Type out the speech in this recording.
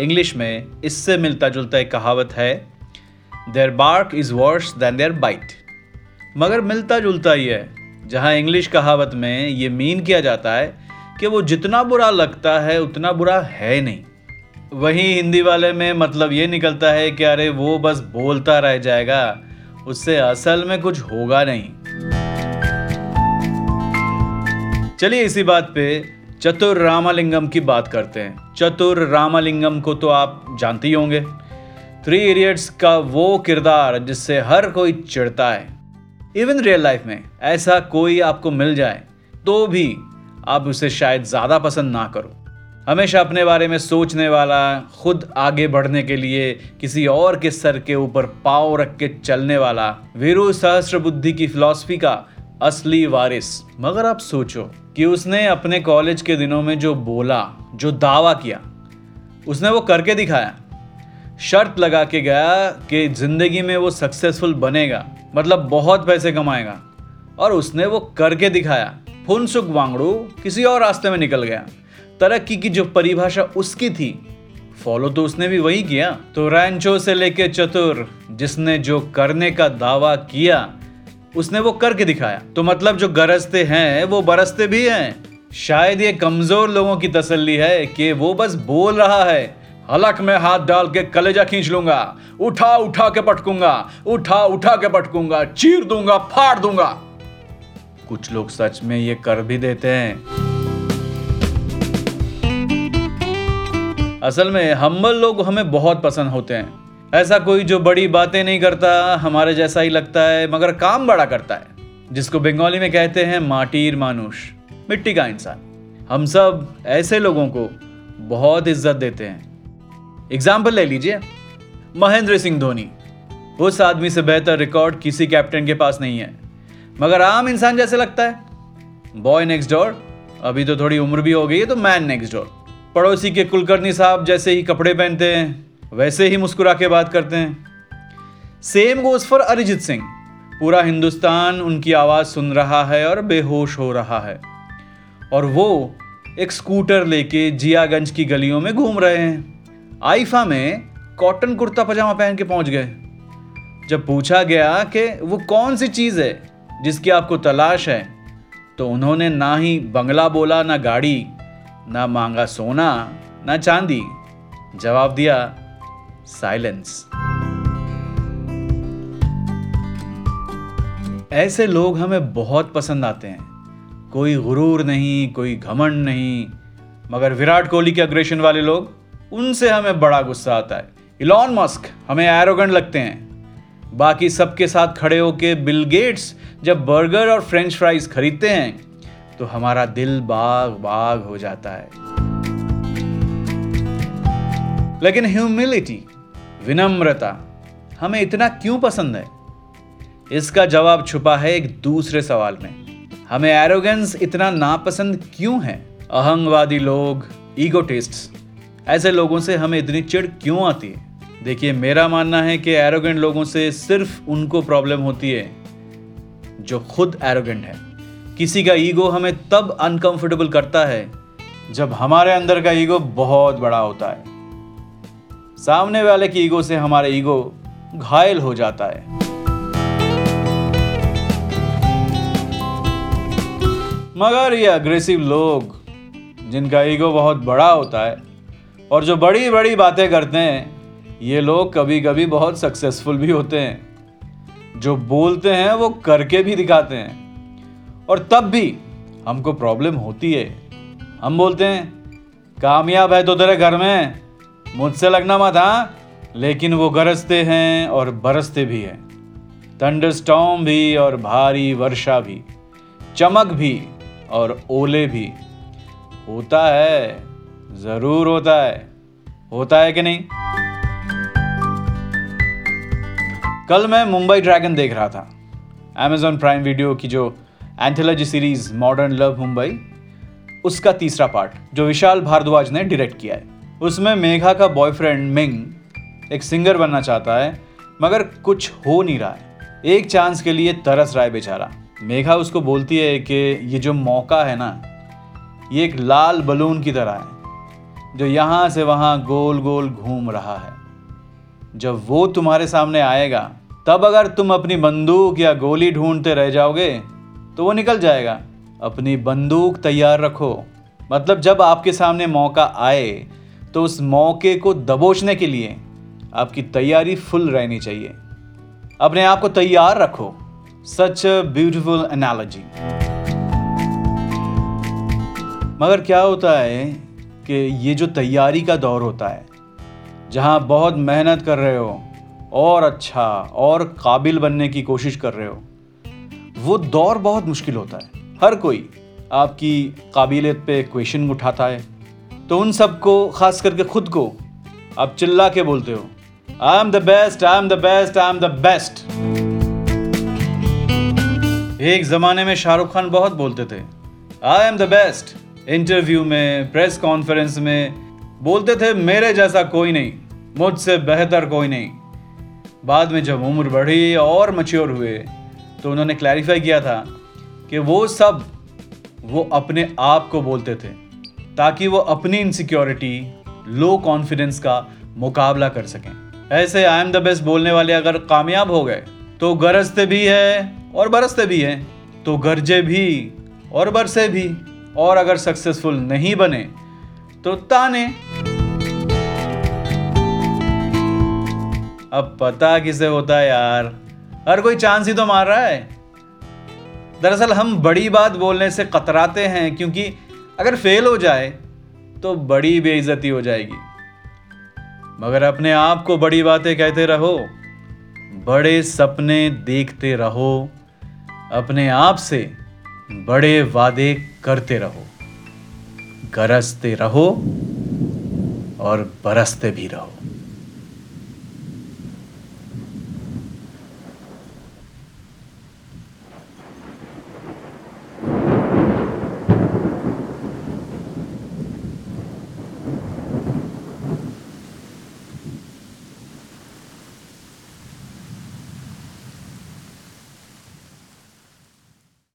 English में इससे मिलता जुलता एक कहावत है their bark is worse than their bite मगर मिलता जुलता ही है, जहाँ इंग्लिश कहावत में ये मीन किया जाता है कि वो जितना बुरा लगता है, उतना बुरा है नहीं। वहीं हिंदी वाले में मतलब ये निकलता है कि अरे, वो बस बोलता रह जाएगा, उससे असल में कुछ होगा नहीं। चलिए इसी बात पे चतुर रामालिंगम की बात करते हैं। चतुर रामालिंगम को तो आप जानते ही होंगे। थ्री इडियट्स का वो किरदार जिससे हर कोई चिढ़ता है। इवन रियल लाइफ में ऐसा कोई आपको मिल जाए तो भी आप उसे शायद ज़्यादा पसंद ना करो। हमेशा अपने बारे में सोचने वाला, खुद आगे बढ़ने के लिए किसी और के सर के ऊपर पाव रख के चलने वाला, वीरू सहस्र बुद्धि की फिलॉसफी का असली वारिस। मगर आप सोचो कि उसने अपने कॉलेज के दिनों में जो बोला, जो दावा किया, उसने वो करके दिखाया। शर्त लगा के गया कि ज़िंदगी में वो सक्सेसफुल बनेगा मतलब बहुत पैसे कमाएगा। और उसने वो करके दिखाया। फुनसुक वांगड़ू किसी और रास्ते में निकल गया। तरक्की की जो परिभाषा उसकी थी, फॉलो तो उसने भी वही किया। तो रैंचो से लेके चतुर, जिसने जो करने का दावा किया उसने वो करके दिखाया। तो मतलब जो गरजते हैं, वो बरसते भी हैं। शायद ये कमज़ोर लोगों की तसल्ली है कि वो बस बोल रहा है। हलक में हाथ डाल के कलेजा खींच लूँगा, उठा उठा के पटकूँगा, उठा उठा के पटकूँगा, चीर दूँगा, फाड़ दूँगा। कुछ लोग सच में ये कर भी देते हैं। असल में हम्बल लोग हमें बहुत पसंद होते हैं। ऐसा कोई जो बड़ी बातें नहीं करता, हमारे जैसा ही लगता है, मगर काम बड़ा करता है, जिसको बंगाली में कहते हैं माटीर मानुष, मिट्टी का इंसान। हम सब ऐसे लोगों को बहुत इज़्ज़त देते हैं। एग्ज़ाम्पल ले लीजिए। महेंद्र सिंह धोनी। उस आदमी से बेहतर रिकॉर्ड किसी कैप्टन के पास नहीं है, मगर आम इंसान जैसे लगता है। बॉय नेक्स्ट डोर अभी तो थोड़ी उम्र भी हो गई है तो मैन नेक्स्ट डोर पड़ोसी के कुलकर्णी साहब जैसे ही कपड़े पहनते हैं वैसे ही मुस्कुरा के बात करते हैं। Same goes for Arijit Singh. पूरा हिंदुस्तान उनकी आवाज़ सुन रहा है और बेहोश हो रहा है। और वो एक स्कूटर लेके जियागंज की गलियों में घूम रहे हैं। आइफा में कॉटन कुर्ता पजामा पहन के पहुँच गए। जब पूछा गया कि वो कौन सी चीज़ है जिसकी आपको तलाश है तो उन्होंने ना ही बंगला बोला, ना गाड़ी, ना मांगा सोना, ना चांदी। जवाब दिया साइलेंस ऐसे लोग हमें बहुत पसंद आते हैं। कोई गुरूर नहीं, कोई घमंड नहीं, मगर विराट कोहली के अग्रेशन वाले लोग, उनसे हमें बड़ा गुस्सा आता है। इलॉन मस्क हमें एरोगेंट लगते हैं। बाकी सबके साथ खड़े होके बिल गेट्स जब बर्गर और फ्रेंच फ्राइज खरीदते हैं तो हमारा दिल बाग बाग हो जाता है। लेकिन ह्यूमिलिटी विनम्रता। हमें इतना क्यों पसंद है? इसका जवाब छुपा है एक दूसरे सवाल में। हमें एरोगेंस इतना नापसंद क्यों है? अहंगवादी लोग ईगोटिस्ट्स ऐसे लोगों से हमें इतनी चिड़ क्यों आती है? देखिए, मेरा मानना है कि एरोगेंट लोगों से सिर्फ़ उनको प्रॉब्लम होती है जो खुद एरोगेंट है। किसी का ईगो हमें तब अनकंफर्टेबल करता है जब हमारे अंदर का ईगो बहुत बड़ा होता है। सामने वाले की ईगो से हमारा ईगो घायल हो जाता है। मगर ये अग्रेसिव लोग, जिनका ईगो बहुत बड़ा होता है, और जो बड़ी बड़ी बातें करते हैं, ये लोग कभी कभी बहुत सक्सेसफुल भी होते हैं। जो बोलते हैं, वो करके भी दिखाते हैं। और तब भी हमको प्रॉब्लम होती है। हम बोलते हैं, कामयाब है तो तेरे घर में मुझसे लगना मत हाँ? लेकिन वो गरजते हैं और बरसते भी हैं। थंडरस्टॉर्म भी और भारी वर्षा भी, चमक भी और ओले भी। होता है, ज़रूर होता है। होता है कि नहीं? कल मैं मुंबई ड्रैगन देख रहा था, Amazon प्राइम वीडियो की जो anthology series Modern Love Mumbai, उसका तीसरा पार्ट जो विशाल भारद्वाज ने डायरेक्ट किया है। उसमें मेघा का बॉयफ्रेंड मिंग एक सिंगर बनना चाहता है, मगर कुछ हो नहीं रहा है। एक चांस के लिए तरस रहा है बेचारा। मेघा उसको बोलती है कि ये जो मौका है ना, ये एक लाल बलून की तरह है, जो यहाँ से वहाँ गोल गोल घूम रहा है। जब वो तुम्हारे सामने आएगा, तब अगर तुम अपनी बंदूक या गोली ढूंढते रह जाओगे तो वो निकल जाएगा। अपनी बंदूक तैयार रखो। मतलब जब आपके सामने मौका आए तो उस मौके को दबोचने के लिए आपकी तैयारी फुल रहनी चाहिए। अपने आप को तैयार रखो। सच ब्यूटिफुल एनालॉजी मगर क्या होता है कि ये जो तैयारी का दौर होता है, जहाँ बहुत मेहनत कर रहे हो, और अच्छा और काबिल बनने की कोशिश कर रहे हो, वो दौर बहुत मुश्किल होता है। हर कोई आपकी काबिलियत पे क्वेश्चन उठाता है। तो उन सबको, खास करके खुद को, आप चिल्ला के बोलते हो I am the best I am the best I am the best एक जमाने में शाहरुख खान बहुत बोलते थे I am the best interview में, प्रेस कॉन्फ्रेंस में, बोलते थे, मेरे जैसा कोई नहीं, मुझसे बेहतर कोई नहीं. बाद में जब उम्र बढ़ी और मच्योर हुए तो उन्होंने क्लैरिफाई किया था कि वो सब, वो अपने आप को बोलते थे। ताकि वो अपनी इनसिक्योरिटी लो कॉन्फिडेंस का मुकाबला कर सकें। ऐसे आई एम द बेस्ट बोलने वाले अगर कामयाब हो गए तो गरजते भी है और बरसते भी हैं तो गरजे भी और बरसे भी। और अगर सक्सेसफुल नहीं बने तो ताने। अब पता किसे होता है यार? हर कोई चांस ही तो मार रहा है। दरअसल हम बड़ी बात बोलने से कतराते हैं, क्योंकि अगर फेल हो जाए तो बड़ी बेइज्जती हो जाएगी। मगर अपने आप को बड़ी बातें कहते रहो, बड़े सपने देखते रहो, अपने आप से बड़े वादे करते रहो। गरजते रहो और बरसते भी रहो।